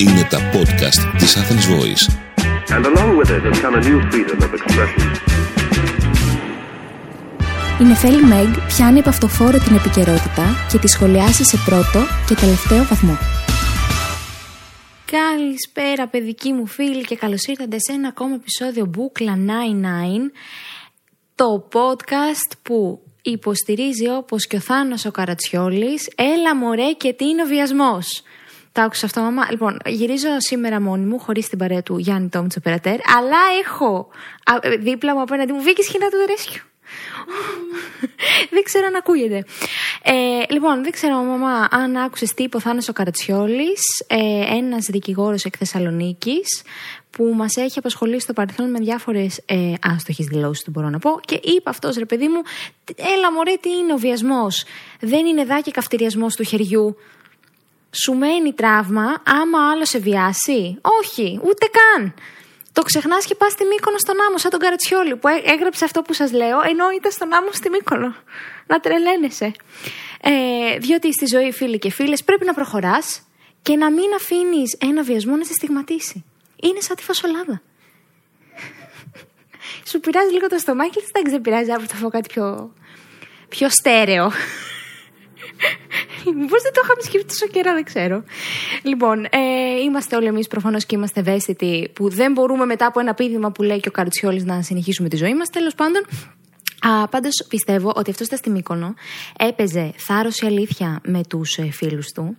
Είναι τα podcast της Athens Voice. And along with it has come a new freedom of expression. Η Νεφέλη Μέγ πιάνει από αυτοφόρο την επικαιρότητα και τη σχολιάσει σε πρώτο και τελευταίο βαθμό. Καλησπέρα παιδική μου φίλη και καλώς ήρθατε σε ένα ακόμα επεισόδιο Μπούκλα 99 το podcast που υποστηρίζει όπως και ο Θάνος ο Καρατσιόλης έλα μωρέ και τι είναι ο βιασμός. Τα άκουσα αυτό, μαμά. Λοιπόν, γυρίζω σήμερα μόνη μου, χωρίς την παρέα του Γιάννη Τόμτσο Περατέρ, αλλά έχω α, δίπλα μου απέναντι μου Βίκη Σχοινά του Δερέσκιου. δεν ξέρω αν ακούγεται. Ε, λοιπόν, δεν ξέρω, μαμά, αν άκουσες τι είπε ο Θάνος ο Καρατσιόλης, ε, ένας δικηγόρος εκ Θεσσαλονίκης, που μας έχει απασχολήσει στο παρελθόν με διάφορες ε, άστοχες δηλώσεις, του μπορώ να πω. Και είπε αυτός, ρε παιδί μου, έλα μωρέ, τι είναι ο βιασμός. Δεν είναι δάκη καυτηριασμός του χεριού. Σου μένει τραύμα άμα άλλος σε βιάσει; Όχι, ούτε καν. Το ξεχνάς και πας στη Μύκονο στον άμμο, σαν τον Καρατσιόλη που έγραψε αυτό που σας λέω, ενώ ήταν στον άμμο στη Μύκονο. Να τρελαίνεσαι. Ε, διότι στη ζωή, φίλοι και φίλες, πρέπει να προχωράς και να μην αφήνεις ένα βιασμό να σε στιγματίσει. Είναι σαν τη φασολάδα. Σου πειράζει λίγο το στομάχι και δεν ξεπειράζει αύριο θα φάω κάτι πιο, πιο στέρεο. Πώ δεν το είχαμε σκεφτεί τόσο καιρό, δεν ξέρω. Λοιπόν, ε, είμαστε όλοι εμείς προφανώς και είμαστε ευαίσθητοι που δεν μπορούμε μετά από ένα πείδημα που λέει και ο Καρτσιόλη να συνεχίσουμε τη ζωή μας. Τέλος πάντων, Α, Πάντως πιστεύω ότι αυτός ήταν στη Μύκονο. Έπαιζε θάρρος η αλήθεια με τους ε, φίλους του.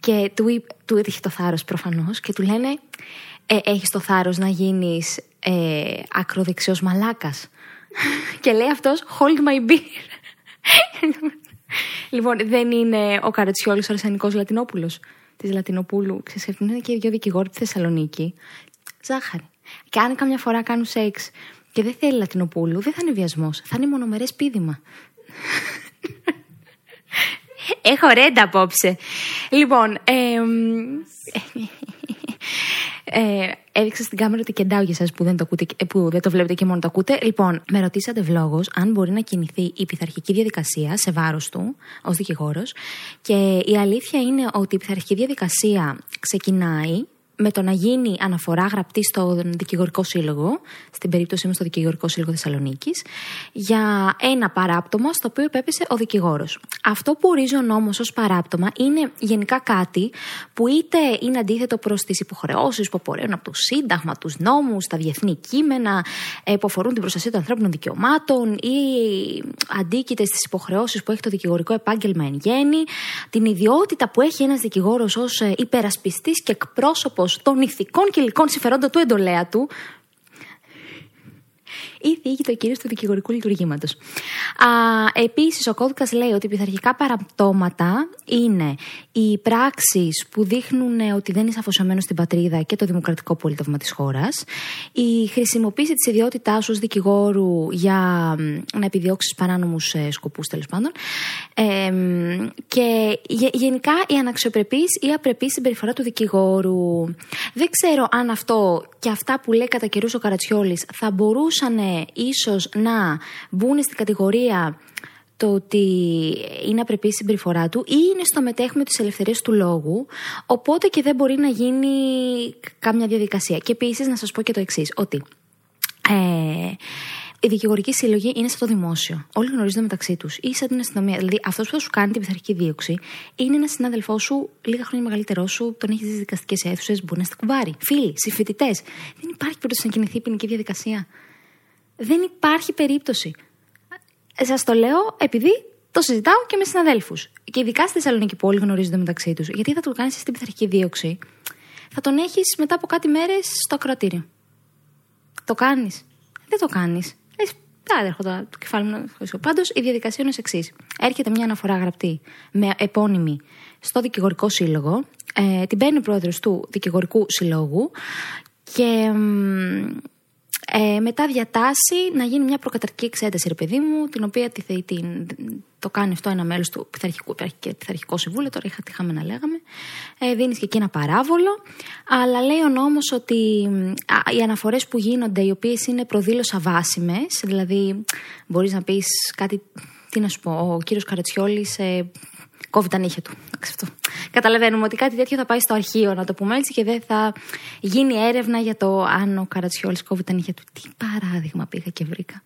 Και του, του είχε το θάρρος προφανώς και του λένε ε, Έχεις το θάρρος να γίνεις ε, ακροδεξιός μαλάκας. και λέει αυτός Hold my beer. λοιπόν, δεν είναι ο Καρατσιόλη ο Αρσενικό Λατινόπουλος της Λατινοπούλου. Ξέρετε, είναι και οι δύο δικηγόροι της Θεσσαλονίκη. Ζάχαρη. Και αν καμιά φορά κάνουν σεξ και δεν θέλει Λατινοπούλου, δεν θα είναι βιασμός. Θα είναι μονομερές πίδημα. Έχω ρέντα απόψε. Λοιπόν, ε, ε, έδειξα στην κάμερα ότι κεντάω για εσά που, δεν το που δεν το βλέπετε και μόνο το ακούτε. Λοιπόν, με ρωτήσατε βλόγο αν μπορεί να κινηθεί η πειθαρχική διαδικασία σε βάρος του ως δικηγόρος. Και η αλήθεια είναι ότι η πειθαρχική διαδικασία ξεκινάει με το να γίνει αναφορά γραπτή στο Δικηγορικό Σύλλογο, στην περίπτωση μου στο Δικηγορικό Σύλλογο Θεσσαλονίκης, για ένα παράπτωμα στο οποίο επέπεσε ο δικηγόρος. Αυτό που ορίζει ο νόμος ως παράπτωμα είναι γενικά κάτι που είτε είναι αντίθετο προς τις υποχρεώσεις που απορρέουν από το Σύνταγμα, τους νόμους, τα διεθνή κείμενα, ε, που αφορούν την προστασία των ανθρώπινων δικαιωμάτων ή αντίκειται στις υποχρεώσεις που έχει το δικηγορικό επάγγελμα εν γέννη, την ιδιότητα που έχει ένας δικηγόρος ως ε, υπερασπιστής και εκπρόσωπος των ηθικών και υλικών συμφερόντων του εντολέα του, ή θίγει το του δικηγορικού λειτουργήματος. Επίσης, ο κώδικας λέει ότι πειθαρχικά παραπτώματα είναι οι πράξεις που δείχνουν ότι δεν είσαι αφοσιωμένος στην πατρίδα και το δημοκρατικό πολίτευμα της χώρας, η χρησιμοποίηση της ιδιότητάς σου ως δικηγόρου για να επιδιώξεις παράνομους ε, σκοπούς, τέλος πάντων, ε, και γενικά η αναξιοπρεπής ή απρεπής συμπεριφορά του δικηγόρου. Δεν ξέρω αν αυτό και αυτά που λέει κατά καιρούς ο Καρατσιόλης θα μπορούσαν ίσως να μπουν στην κατηγορία το ότι είναι απρεπή η συμπεριφορά του ή είναι στο μετέχουμε της ελευθερίας του λόγου, οπότε και δεν μπορεί να γίνει κάμια διαδικασία. Και επίσης να σας πω και το εξής ότι ε, η δικηγορική σύλλογη είναι σαν το δημόσιο. Όλοι γνωρίζονται μεταξύ τους. Ή σαν την αστυνομία. Δηλαδή, αυτός που θα σου κάνει την πειθαρχική δίωξη είναι ένας συνάδελφός σου, λίγα χρόνια μεγαλύτερός σου, τον έχεις στις δικαστικές αίθουσες, μπορεί να είστε κουβάρι. Φίλοι, συμφοιτητές. Δεν υπάρχει περίπτωση να κινηθεί η ποινική διαδικασία. Δεν υπάρχει περίπτωση. Ε, Σας το λέω επειδή το συζητάω και με συναδέλφους. Και ειδικά στη Θεσσαλονίκη που όλοι γνωρίζονται μεταξύ τους. Γιατί θα το κάνεις στην πειθαρχική δίωξη. Θα τον έχεις μετά από κάτι μέρες στο ακροατήριο. Το κάνεις. Δεν το κάνεις. Δεν έρχονται το κεφάλι μου να Πάντως η διαδικασία είναι ως εξής. Έρχεται μια αναφορά γραπτή με επώνυμη στο δικηγορικό σύλλογο. Ε, την παίρνει ο πρόεδρος του δικηγορικού συλλόγου και ε, μετά διατάσσει να γίνει μια προκαταρκτική εξέταση, ρε παιδί μου, την οποία τη, την, το κάνει αυτό ένα μέλος του πειθαρχικού, και πειθαρχικό συμβούλιο, τώρα είχα, είχαμε να λέγαμε. Ε, Δίνεις και εκεί ένα παράβολο. Αλλά λέει ο νόμος ότι οι αναφορές που γίνονται, οι οποίες είναι προδήλωσα βάσιμε, δηλαδή μπορείς να πεις κάτι. Τι να σου πω, ο κύριος Καρατσιόλη ε, κόβει τα νύχια του. Αυτό. Καταλαβαίνουμε ότι κάτι τέτοιο θα πάει στο αρχείο, να το πούμε έτσι, και δεν θα γίνει έρευνα για το αν ο Καρατσιόλης κόβει τα νύχια του. Τι παράδειγμα πήγα και βρήκα.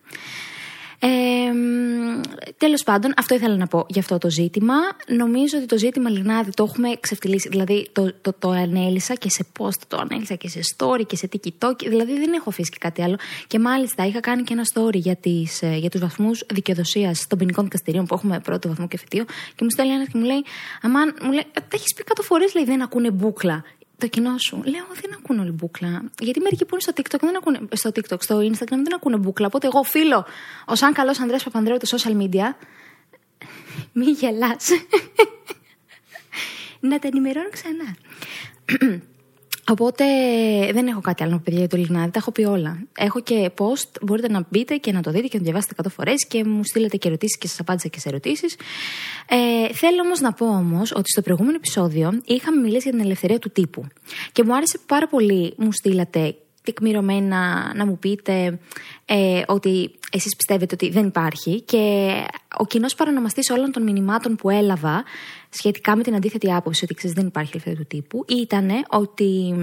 Ε, Τέλος πάντων, αυτό ήθελα να πω για αυτό το ζήτημα. Νομίζω ότι το ζήτημα Λιγνάδη το έχουμε ξεφτυλίσει. Δηλαδή, το, το, το ανέλησα και σε post, το ανέλησα και σε story και σε TikTok. Δηλαδή, δεν έχω αφήσει και κάτι άλλο. Και μάλιστα είχα κάνει και ένα story για, τις, ε, για τους βαθμούς δικαιοδοσίας των ποινικών δικαστηρίων που έχουμε πρώτο βαθμό και φετίο. Και μου στέλνει ένας και μου λέει, Αμάν, μου λέει, τα έχεις πει κάτω φορές, λέει, δεν ακούνε μπούκλα το κοινό σου. Λέω, δεν ακούνε όλη μπούκλα. Γιατί μερικοί που είναι στο TikTok, δεν ακούνε, στο TikTok, στο Instagram δεν ακούνε μπούκλα. Οπότε εγώ οφείλω, ως αν καλός Ανδρέας Παπανδρέου του social media, μη γελάς. να τα ενημερώνω ξανά. Οπότε δεν έχω κάτι άλλο να πω παιδιά για το Λιγνάδι, τα έχω πει όλα. Έχω και post, μπορείτε να μπείτε και να το δείτε και να το διαβάσετε 100 φορές και μου στείλετε και ερωτήσεις και σας απάντησα και σε ερωτήσεις. Ε, θέλω όμως να πω όμως ότι στο προηγούμενο επεισόδιο είχαμε μιλήσει για την ελευθερία του τύπου. Και μου άρεσε πάρα πολύ, μου στείλατε τεκμηρωμένα να μου πείτε ε, ότι εσείς πιστεύετε ότι δεν υπάρχει και ο κοινός παρανομαστής όλων των μηνυμάτων που έλαβα σχετικά με την αντίθετη άποψη ότι ξέρεις, δεν υπάρχει ελευθερία του τύπου ήταν ότι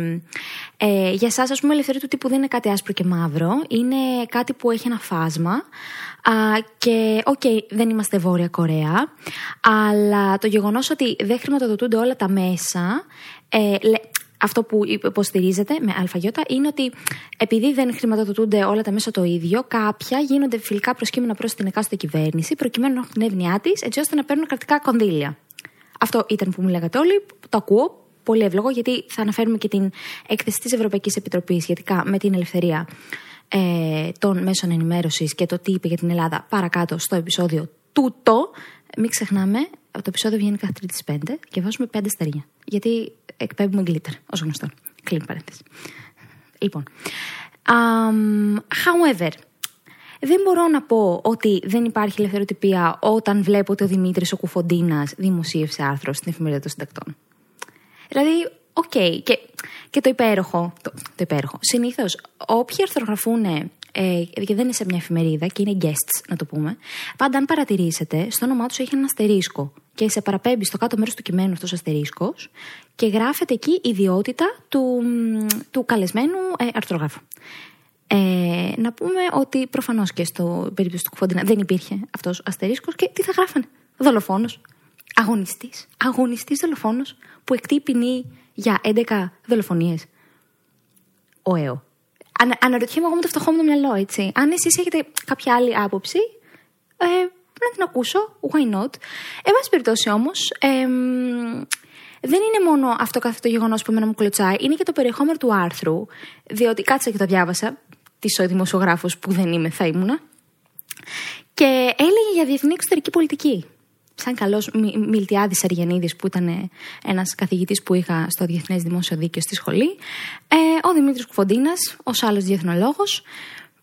ε, για εσάς ας πούμε ελευθερία του τύπου δεν είναι κάτι άσπρο και μαύρο είναι κάτι που έχει ένα φάσμα α, και OK okay, δεν είμαστε Βόρεια Κορέα αλλά το γεγονός ότι δεν χρηματοδοτούνται όλα τα μέσα ε, αυτό που υποστηρίζεται με AI είναι ότι επειδή δεν χρηματοδοτούνται όλα τα μέσα το ίδιο, κάποια γίνονται φιλικά προσκείμενα προς την εκάστοτε κυβέρνηση, προκειμένου να έχουν την εύνοιά της, έτσι ώστε να παίρνουν κρατικά κονδύλια. Αυτό ήταν που μου λέγατε όλοι. Το ακούω. Πολύ εύλογο, γιατί θα αναφέρουμε και την έκθεση της Ευρωπαϊκής Επιτροπής σχετικά με την ελευθερία ε, των μέσων ενημέρωσης και το τι είπε για την Ελλάδα παρακάτω στο επεισόδιο τούτο. Μην ξεχνάμε, το επεισόδιο βγαίνει κάθε Τρίτη 5 και βάζουμε 5 αστέρια. Γιατί εκπέμπουμε glitter, ως γνωστό. Κλείνει παρένθεση. Λοιπόν. Um, however, δεν μπορώ να πω ότι δεν υπάρχει ελευθεροτυπία όταν βλέπω ότι ο Δημήτρης ο Κουφοντίνας δημοσίευσε άρθρο στην εφημερίδα των συντακτών. Δηλαδή, OK. Okay. Και, και το υπέροχο. Το, το υπέροχο. Συνήθως, όποιοι αρθρογραφούν ε, και δεν είναι σε μια εφημερίδα και είναι guests, να το πούμε, πάντα αν παρατηρήσετε, στο όνομά τους έχει ένα αστερίσκο και σε παραπέμπει στο κάτω μέρος του κειμένου αυτός ο αστερίσκος και γράφεται εκεί η ιδιότητα του, του καλεσμένου ε, αρθρογράφου. Ε, να πούμε ότι προφανώς και στο περίπτωση του Κουφοντίνα δεν υπήρχε αυτός ο αστερίσκος και τι θα γράφανε; Δολοφόνος. Αγωνιστής. Αγωνιστής δολοφόνος που εκτεί ποινή για 11 δολοφονίες. Ο ΕΟ. Αν, αναρωτιέμαι εγώ με το φτωχό μου το μυαλό, έτσι. Αν εσείς έχετε κάποια άλλη άποψη, ε, να την ακούσω. Why not? Εν πάση περιπτώσει όμως, ε, δεν είναι μόνο αυτό κάθε το γεγονός που εμένα μου κλωτσάει, είναι και το περιεχόμενο του άρθρου. Διότι κάτσα και το διάβασα. Τις ο δημοσιογράφος που δεν είμαι, θα ήμουνα. Και έλεγε για διεθνή εξωτερική πολιτική σαν καλός Μιλτιάδης Αργενίδης, που ήταν ένας καθηγητής που είχα στο Διεθνές Δημόσιο Δίκαιο στη σχολή, ε, ο Δημήτρης Κουφοντίνας, ως άλλος διεθνολόγος,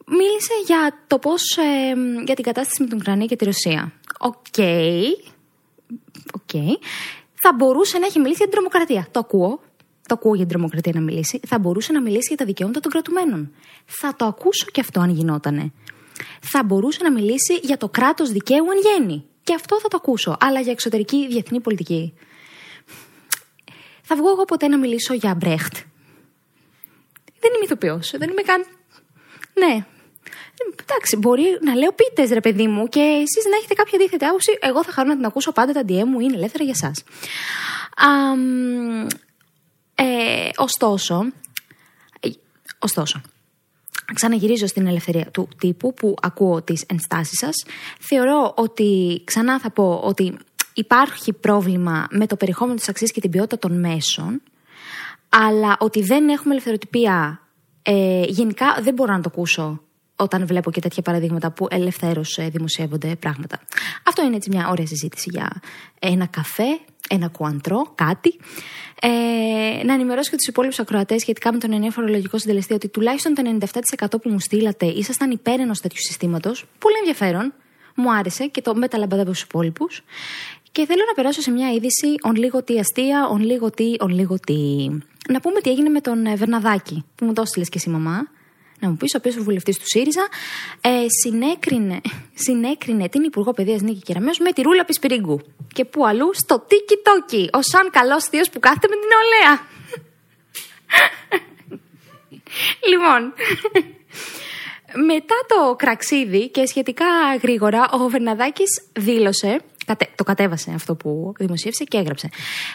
μίλησε για το πώς. Ε, για την κατάσταση με την Ουκρανία και τη Ρωσία. OK. Okay. Okay. Θα μπορούσε να έχει μιλήσει για την τρομοκρατία. Το ακούω. Το ακούω για την τρομοκρατία να μιλήσει. Θα μπορούσε να μιλήσει για τα δικαιώματα των κρατουμένων. Θα το ακούσω και αυτό αν γινότανε. Θα μπορούσε να μιλήσει για το κράτος δικαίου εν γέννη. Και αυτό θα το ακούσω. Αλλά για εξωτερική διεθνή πολιτική. Θα βγω εγώ ποτέ να μιλήσω για Μπρέχτ. Δεν είμαι ηθοποιός. Δεν είμαι καν. Ναι. Εντάξει, μπορεί να λέω πίτες, ρε παιδί μου, και εσείς να έχετε κάποια αντίθετη άποψη. Εγώ θα χαρώ να την ακούσω πάντα. Τα DM μου είναι ελεύθερα για εσά. Ε, ωστόσο, ε, ωστόσο, ξαναγυρίζω στην ελευθερία του τύπου που ακούω τις ενστάσεις σας. Θεωρώ ότι, ξανά θα πω ότι υπάρχει πρόβλημα με το περιεχόμενο της αξίας και την ποιότητα των μέσων, αλλά ότι δεν έχουμε ελευθεροτυπία, ε, γενικά δεν μπορώ να το ακούσω όταν βλέπω και τέτοια παραδείγματα που ελευθέρως ε, δημοσιεύονται πράγματα. Αυτό είναι έτσι μια ωραία συζήτηση για ένα καφέ, ένα κουαντρό, κάτι. Ε, να ενημερώσω και τους υπόλοιπους ακροατές σχετικά με τον ενιαίο φορολογικό συντελεστή ότι τουλάχιστον το 97% που μου στείλατε ήσασταν υπέρ ενός τέτοιου συστήματος. Πολύ ενδιαφέρον. Μου άρεσε και το μεταλαμπαδεύω στους υπόλοιπους. Και θέλω να περάσω σε μια είδηση on λίγο τι αστεία, on λίγο τι, on λίγο τι. Να πούμε τι έγινε με τον ε, Βερναδάκη, που μου το έστειλες και εσύ, μαμά. Να μου πεις, ο οποίος βουλευτής του ΣΥΡΙΖΑ ε, συνέκρινε, συνέκρινε την Υπουργό Παιδείας Νίκη Κεραμέως με τη ρούλα Πισπυρίγκου. Και πού αλλού, στο τίκι τόκι. Ο σαν καλός θείος που κάθεται με την νεολαία. λοιπόν, μετά το κραξίδι και σχετικά γρήγορα, ο Βερναδάκης δήλωσε το κατέβασε αυτό που δημοσίευσε και έγραψε.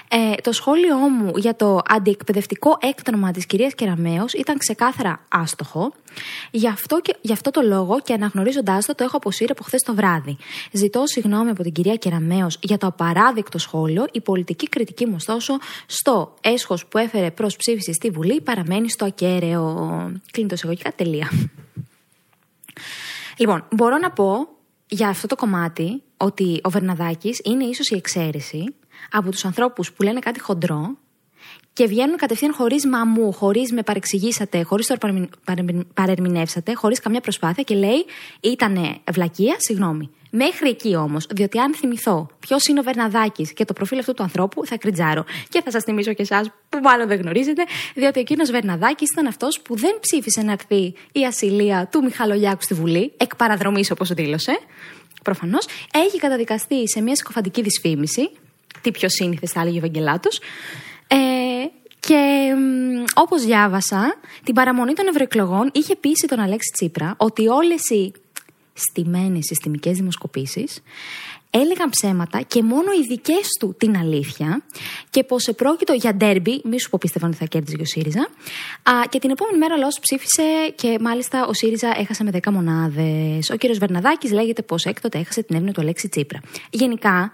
Ε, το σχόλιο μου για το αντιεκπαιδευτικό έκτρομα της κυρίας Κεραμέως ήταν ξεκάθαρα άστοχο. Γι' αυτό, και, γι αυτό το λόγο και αναγνωρίζοντάς το, το έχω αποσύρει από χθες το βράδυ. Ζητώ συγγνώμη από την κυρία Κεραμέως για το απαράδεικτο σχόλιο. Η πολιτική κριτική μου, ωστόσο, στο έσχος που έφερε προς ψήφιση στη Βουλή παραμένει στο ακέραιο. Κλείνει το εισαγωγικά. Τελεία. Λοιπόν, μπορώ να πω για αυτό το κομμάτι ότι ο Βερναδάκης είναι ίσως η εξαίρεση από τους ανθρώπους που λένε κάτι χοντρό και βγαίνουν κατευθείαν χωρίς μαμού, χωρίς με παρεξηγήσατε, χωρίς το παρερμηνεύσατε, χωρίς καμιά προσπάθεια και λέει ήταν βλακεία, συγγνώμη. Μέχρι εκεί όμως, διότι αν θυμηθώ ποιος είναι ο Βερναδάκης και το προφίλ αυτού του ανθρώπου, θα κριτζάρω. Και θα σας θυμίσω και εσάς που μάλλον δεν γνωρίζετε, διότι εκείνος Βερναδάκης ήταν αυτός που δεν ψήφισε να έρθει η ασυλία του Μιχαλολιάκου στη Βουλή, εκ παραδρομής όπως δήλωσε. Προφανώς. Έχει καταδικαστεί σε μια συκοφαντική δυσφήμιση. Τι πιο σύνηθες θα έλεγε ο Ευαγγελάτο. Ε, και όπως διάβασα, την παραμονή των ευρωεκλογών είχε πείσει τον Αλέξη Τσίπρα ότι όλες οι στημένες συστημικές δημοσκοπήσεις έλεγαν ψέματα και μόνο οι δικές του την αλήθεια και πως επρόκειτο για ντέρμπι, μη σου πω πίστευαν ότι θα κέρδιζε ο ΣΥΡΙΖΑ. Α, και την επόμενη μέρα ο λαός ψήφισε και μάλιστα ο ΣΥΡΙΖΑ έχασε με 10 μονάδες. Ο κύριος Βερναδάκης λέγεται πως έκτοτε έχασε την έμεινο του Αλέξη Τσίπρα. Γενικά,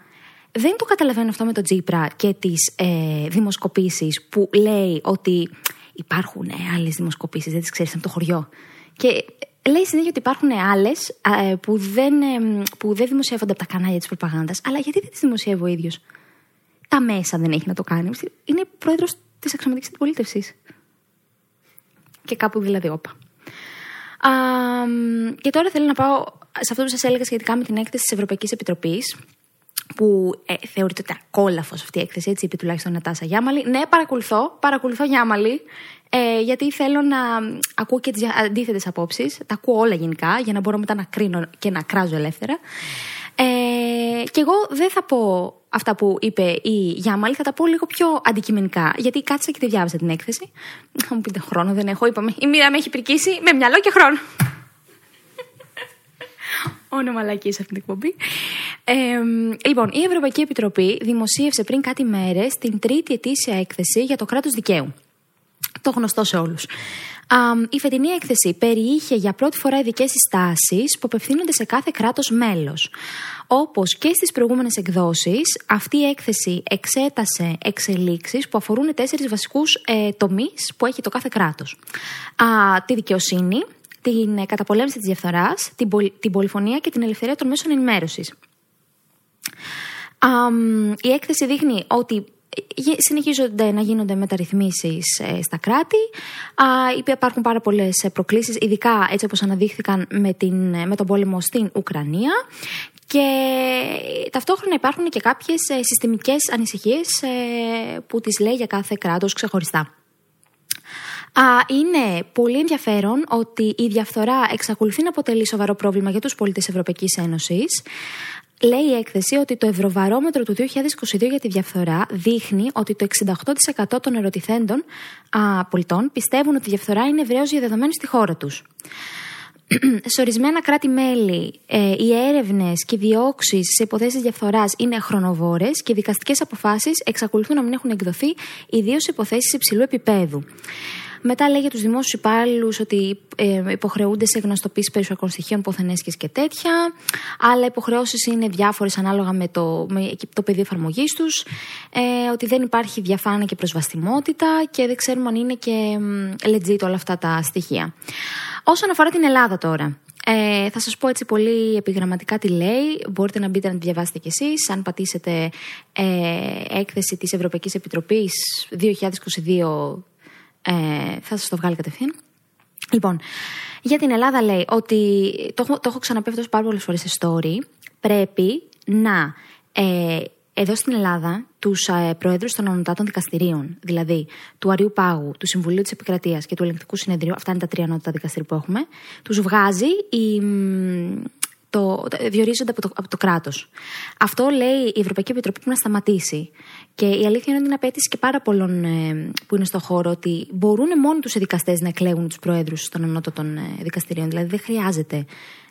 δεν το καταλαβαίνω αυτό με τον Τσίπρα και τις ε, δημοσκοπήσεις που λέει ότι υπάρχουν ε, άλλες δημοσκοπήσεις, δεν τις ξέρεις από το χωριό. Και λέει συνέχεια ότι υπάρχουν άλλες ε, που, δεν, ε, που δεν δημοσιεύονται από τα κανάλια της προπαγάνδας, αλλά γιατί δεν τις δημοσιεύει ο ίδιος; Τα μέσα δεν έχει να το κάνει. Είναι πρόεδρος της αξιωματικής αντιπολίτευσης. Και κάπου δηλαδή όπα. Α, και τώρα θέλω να πάω σε αυτό που σας έλεγα σχετικά με την έκθεση της Ευρωπαϊκής Επιτροπής, που ε, θεωρείται ότι κόλαφος αυτή η έκθεση, έτσι είπε τουλάχιστον Νατάσα Γιάμαλη. Ναι, παρακολουθώ, παρακολουθώ Γιάμαλη, ε, γιατί θέλω να ακούω και τις αντίθετες απόψεις. Τα ακούω όλα γενικά, για να μπορώ μετά να κρίνω και να κράζω ελεύθερα. Ε, και εγώ δεν θα πω αυτά που είπε η Γιάμαλη, θα τα πω λίγο πιο αντικειμενικά. Γιατί κάτσα και τη διάβασα την έκθεση. Θα μου πείτε χρόνο, δεν έχω. Είπαμε, η μοίρα με έχει πρικήσει με μυαλό και χρόνο. Όνομα λαϊκή αυτή την εκπομπή. Ε, λοιπόν, η Ευρωπαϊκή Επιτροπή δημοσίευσε πριν κάτι μέρες την τρίτη ετήσια έκθεση για το κράτος δικαίου. Το γνωστό σε όλους. Η φετινή έκθεση περιείχε για πρώτη φορά ειδικές συστάσεις που απευθύνονται σε κάθε κράτος μέλος. Όπως και στις προηγούμενες εκδόσεις, αυτή η έκθεση εξέτασε εξελίξεις που αφορούν τέσσερις βασικούς ε, τομείς που έχει το κάθε κράτος. Τη δικαιοσύνη, την καταπολέμηση της διαφθοράς, την, την πολυφωνία και την ελευθερία των μέσων ενημέρωσης. Η έκθεση δείχνει ότι συνεχίζονται να γίνονται μεταρρυθμίσεις ε, στα κράτη. Υπάρχουν πάρα πολλές προκλήσεις, ειδικά έτσι όπως αναδείχθηκαν με, την, με τον πόλεμο στην Ουκρανία. Και ταυτόχρονα υπάρχουν και κάποιες ε, συστημικές ανησυχίες ε, που τις λέει για κάθε κράτος ξεχωριστά. Είναι πολύ ενδιαφέρον ότι η διαφθορά εξακολουθεί να αποτελεί σοβαρό πρόβλημα για τους πολίτες Ευρωπαϊκής Ένωσης. Λέει η έκθεση ότι το Ευρωβαρόμετρο του 2022 για τη διαφθορά δείχνει ότι το 68% των ερωτηθέντων α, πολιτών πιστεύουν ότι η διαφθορά είναι ευρέως διαδεδομένη στη χώρα τους. σε ορισμένα κράτη-μέλη, ε, οι έρευνες και οι διώξεις σε υποθέσεις διαφθοράς είναι χρονοβόρες και οι δικαστικές αποφάσεις εξακολουθούν να μην έχουν εκδοθεί, ιδίως σε υποθέσεις υψηλού επίπεδου. Μετά λέει για τους δημόσιους υπάλληλους ότι ε, υποχρεούνται σε γνωστοποίηση περιουσιακών στοιχείων, ποθενέσχε και τέτοια. Αλλά υποχρεώσεις είναι διάφορες ανάλογα με το, με το πεδίο εφαρμογής τους. Ε, ότι δεν υπάρχει διαφάνεια και προσβαστημότητα και δεν ξέρουμε αν είναι και legit όλα αυτά τα στοιχεία. Όσον αφορά την Ελλάδα τώρα. Ε, θα σας πω έτσι πολύ επιγραμματικά τι λέει. Μπορείτε να μπείτε να τη διαβάσετε κι εσείς. Αν πατήσετε ε, έκθεση της Ευρωπαϊκής Επιτροπής 2022 ε, θα σας το βγάλει κατευθείαν. Λοιπόν, για την Ελλάδα λέει ότι, το, το έχω ξαναπεί αυτός πάρα πολλές φορές σε story, πρέπει να ε, εδώ στην Ελλάδα, τους ε, προέδρους των ανωτάτων δικαστηρίων, δηλαδή του Αριού Πάγου, του Συμβουλίου της Επικρατείας και του Ελεγκτικού Συνεδρίου, αυτά είναι τα τρία ανώτατα δικαστήρια που έχουμε, τους βγάζει η, μ, το, διορίζονται από το, από το κράτος. Αυτό λέει η Ευρωπαϊκή Επιτροπή που να σταματήσει. Και η αλήθεια είναι ότι είναι απέτηση και πάρα πολλών ε, που είναι στο χώρο ότι μπορούν μόνοι τους οι δικαστές να εκλέγουν τους προέδρους των ανώτατων ε, δικαστηρίων. Δηλαδή δεν χρειάζεται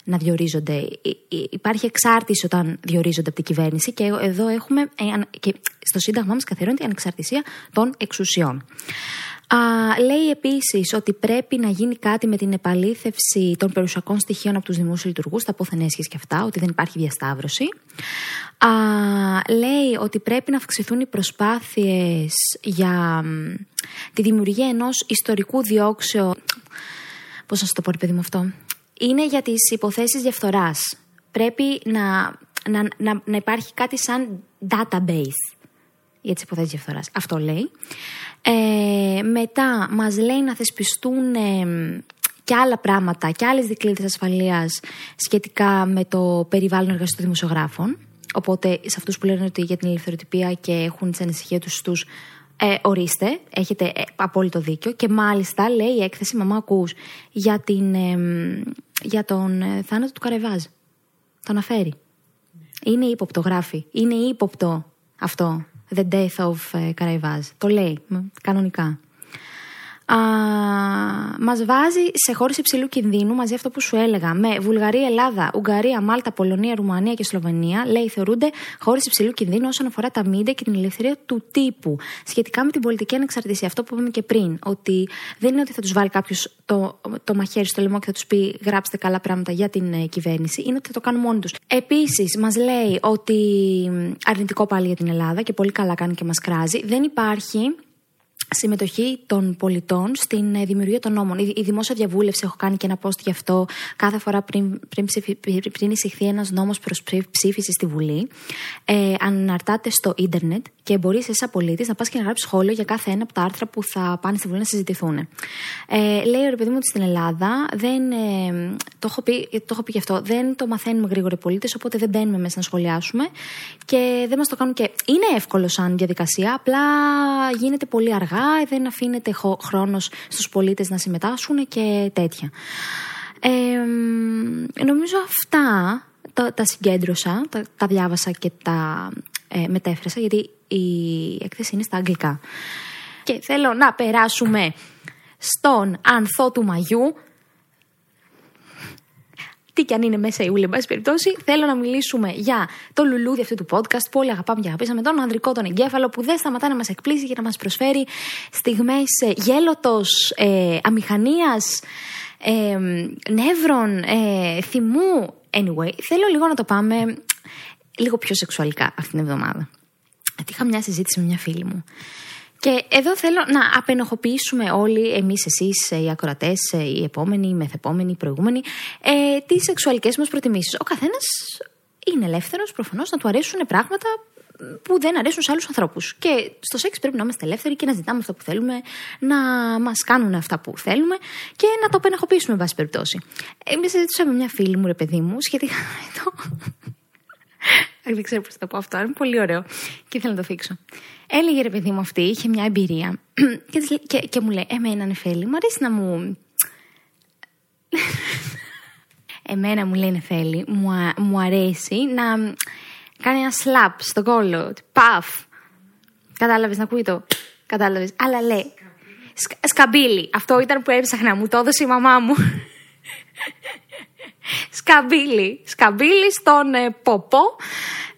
να διορίζονται. Υ- υ- Υπάρχει εξάρτηση όταν διορίζονται από την κυβέρνηση και εδώ έχουμε, ε, αν- και στο Σύνταγμά μας καθιερώνεται η ανεξαρτησία των εξουσιών. Α, λέει επίσης ότι πρέπει να γίνει κάτι με την επαλήθευση των περιουσιακών στοιχείων από τους δημόσιους λειτουργούς, τα πόθεν έσχες και αυτά, ότι δεν υπάρχει διασταύρωση. Α, λέει ότι πρέπει να αυξηθούν οι προσπάθειες για μ, τη δημιουργία ενός ιστορικού διώξεω. Πώς να σου το πω, ρε παιδί μου αυτό. Είναι για τις υποθέσεις διαφθοράς. Πρέπει να, να, να, να υπάρχει κάτι σαν database για τις υποθέσεις διαφθοράς. Αυτό λέει. Ε, μετά μας λέει να θεσπιστούν ε, και άλλα πράγματα και άλλες δικλείδες ασφαλείας σχετικά με το περιβάλλον εργασίας των δημοσιογράφων. Οπότε σε αυτούς που λένε ότι για την ελευθεροτυπία και έχουν τις ανησυχίες τους στους ε, ορίστε, έχετε ε, απόλυτο δίκιο και μάλιστα λέει η έκθεση «Μαμά ακούς» για, την, ε, για τον ε, θάνατο του Καρεβάζ. Το αναφέρει. Είναι ύποπτο, γράφει. Είναι ύποπτο αυτό. The death of ε, Καραϊβάζ. Το λέει μ, κανονικά. Α, μας βάζει σε χώρες υψηλού κινδύνου μαζί αυτό που σου έλεγα με Βουλγαρία, Ελλάδα, Ουγγαρία, Μάλτα, Πολωνία, Ρουμανία και Σλοβενία λέει θεωρούνται χώρες υψηλού κινδύνου όσον αφορά τα μίντια και την ελευθερία του τύπου σχετικά με την πολιτική ανεξαρτησία αυτό που είπαμε και πριν ότι δεν είναι ότι θα τους βάλει κάποιος το, το μαχαίρι στο λαιμό και θα τους πει γράψτε καλά πράγματα για την ε, κυβέρνηση είναι ότι θα το κάνουν μόνοι τους. Επίσης μας λέει ότι μ, αρνητικό πάλι για την Ελλάδα και πολύ καλά κάνει και μας κράζει δεν υπάρχει συμμετοχή των πολιτών στην ε, δημιουργία των νόμων. Η, η δημόσια διαβούλευση, έχω κάνει και ένα post γι' αυτό κάθε φορά πριν, πριν, ψηφι- πριν, πριν εισηχθεί ένας νόμος προς ψήφιση στη Βουλή. Ε, αναρτάται στο ίντερνετ και μπορεί εσύ, σαν πολίτη, να πας και να γράψεις σχόλιο για κάθε ένα από τα άρθρα που θα πάνε στη Βουλή να συζητηθούν. Ε, λέει ο ρε παιδί μου ότι στην Ελλάδα δεν. Ε, το, έχω πει, το έχω πει γι' αυτό. Δεν το μαθαίνουμε γρήγορα οι πολίτες, οπότε δεν μπαίνουμε μέσα να σχολιάσουμε και δεν μας το κάνουν και. Είναι εύκολο σαν διαδικασία, απλά γίνεται πολύ αργά, δεν αφήνεται χρόνος στους πολίτες να συμμετάσχουν και τέτοια. Ε, νομίζω αυτά τα, τα συγκέντρωσα, τα, τα διάβασα και τα ε, μετέφρασα, γιατί η έκθεση είναι στα αγγλικά. Και θέλω να περάσουμε στον ανθό του Μαγιού, τι και αν είναι μέσα η Ούλη, εν πάση περιπτώσει, θέλω να μιλήσουμε για το λουλούδι αυτού του podcast που όλοι αγαπάμε και αγαπήσαμε, τον ανδρικό τον εγκέφαλο που δεν σταματά να μας εκπλήσει και να μας προσφέρει στιγμές ε, γέλοτο, ε, αμηχανίας, ε, νεύρων, ε, θυμού. Anyway, θέλω λίγο να το πάμε λίγο πιο σεξουαλικά αυτήν την εβδομάδα. Γιατί είχα μια συζήτηση με μια φίλη μου. Και εδώ θέλω να απενοχοποιήσουμε όλοι εμείς, εσείς, οι ακροατές, οι επόμενοι, οι μεθεπόμενοι, οι προηγούμενοι, ε, τις σεξουαλικές μας προτιμήσεις. Ο καθένας είναι ελεύθερος προφανώς να του αρέσουν πράγματα που δεν αρέσουν σε άλλους ανθρώπους. Και στο σεξ πρέπει να είμαστε ελεύθεροι και να ζητάμε αυτό που θέλουμε, να μας κάνουν αυτά που θέλουμε και να το απενοχοποιήσουμε, εν πάση περιπτώσει. Εμείς συζητούσα με μια φίλη μου, ρε παιδί μου, σχετικά με το. Δεν ξέρω πώς θα το πω αυτό, αλλά είναι πολύ ωραίο και ήθελα να το θίξω. Έλεγε ρε παιδί μου αυτή, είχε μια εμπειρία και, της λέει- και, και μου λέει: Εμένα, Νεφέλη, μου αρέσει να μου. Εμένα μου λέει Νεφέλη, μου, α- μου αρέσει να κάνει ένα slap στον κόλλο. ότι Παφ. Κατάλαβες να ακούει το; Κατάλαβες. Αλλά λέει. Σκα, σκαμπίλι. Αυτό ήταν που έψαχνα. Μου το έδωσε η μαμά μου. Σκαμπίλι. Σκαμπίλι στον ε, ποπό.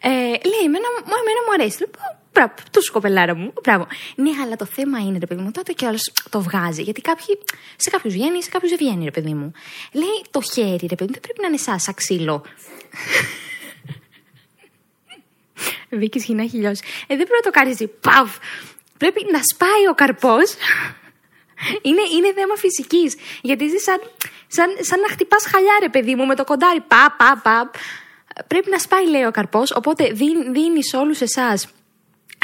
Ε, λέει, εμένα, μου- εμένα μου αρέσει. Λέω, «Πω, Μπράβο, του σκοπελάρα μου. Μπράβο. Ναι, αλλά το θέμα είναι, ρε παιδί μου, τότε και άλλος το βγάζει. Γιατί κάποιοι, σε κάποιους βγαίνει, σε κάποιους δεν βγαίνει, ρε παιδί μου. Λέει το χέρι, ρε παιδί μου, δεν πρέπει να είναι σαν, σαν ξύλο. Βίκης χινά έχει λιώσει. Ε, δεν πρέπει να το κάνεις έτσι. Παυ! Πρέπει να σπάει ο καρπός. Είναι, είναι θέμα φυσικής. Γιατί είσαι σαν, σαν, σαν να χτυπάς χαλιά, ρε παιδί μου, με το κοντάρι. Πα, πα, πα. Πρέπει να σπάει, λέει ο καρπός. Οπότε δίνεις σε όλους εσάς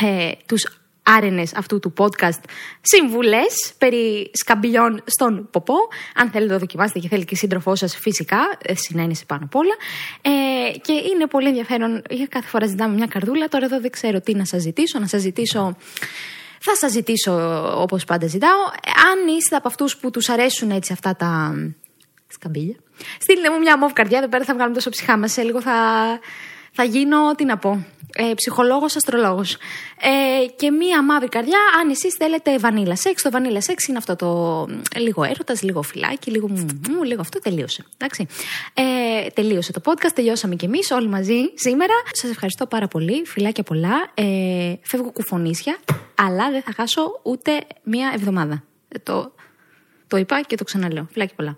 ε, τους άρενες αυτού του podcast συμβουλές περί σκαμπιλιών στον ποπό. Αν θέλετε το δοκιμάσετε και θέλει και σύντροφό σας φυσικά, ε, συνένεση πάνω απ' όλα. Ε, και είναι πολύ ενδιαφέρον, για κάθε φορά ζητάμε μια καρδούλα, τώρα εδώ δεν ξέρω τι να σας ζητήσω, να σας ζητήσω... Θα σας ζητήσω όπως πάντα ζητάω, αν είστε από αυτούς που τους αρέσουν έτσι αυτά τα σκαμπίλια. Στείλτε μου μια μοβ καρδιά, εδώ πέρα θα βγάλουμε τόσο ψυχά μας, σε λίγο θα, θα γίνω, τι να πω, ε, ψυχολόγος, αστρολόγος. Ε, και μία μαύρη καρδιά, αν εσείς θέλετε βανίλα σεξ. Το βανίλα σεξ είναι αυτό το ε, λίγο έρωτας, λίγο φυλάκι, λίγο μου, λίγο αυτό τελείωσε. Εντάξει. Ε, τελείωσε το podcast, τελειώσαμε κι εμείς όλοι μαζί σήμερα. Σας ευχαριστώ πάρα πολύ, φιλάκια πολλά. Ε, φεύγω κουφονίσια, αλλά δεν θα χάσω ούτε μία εβδομάδα. Ε, το, το είπα και το ξαναλέω. Φιλάκια πολλά.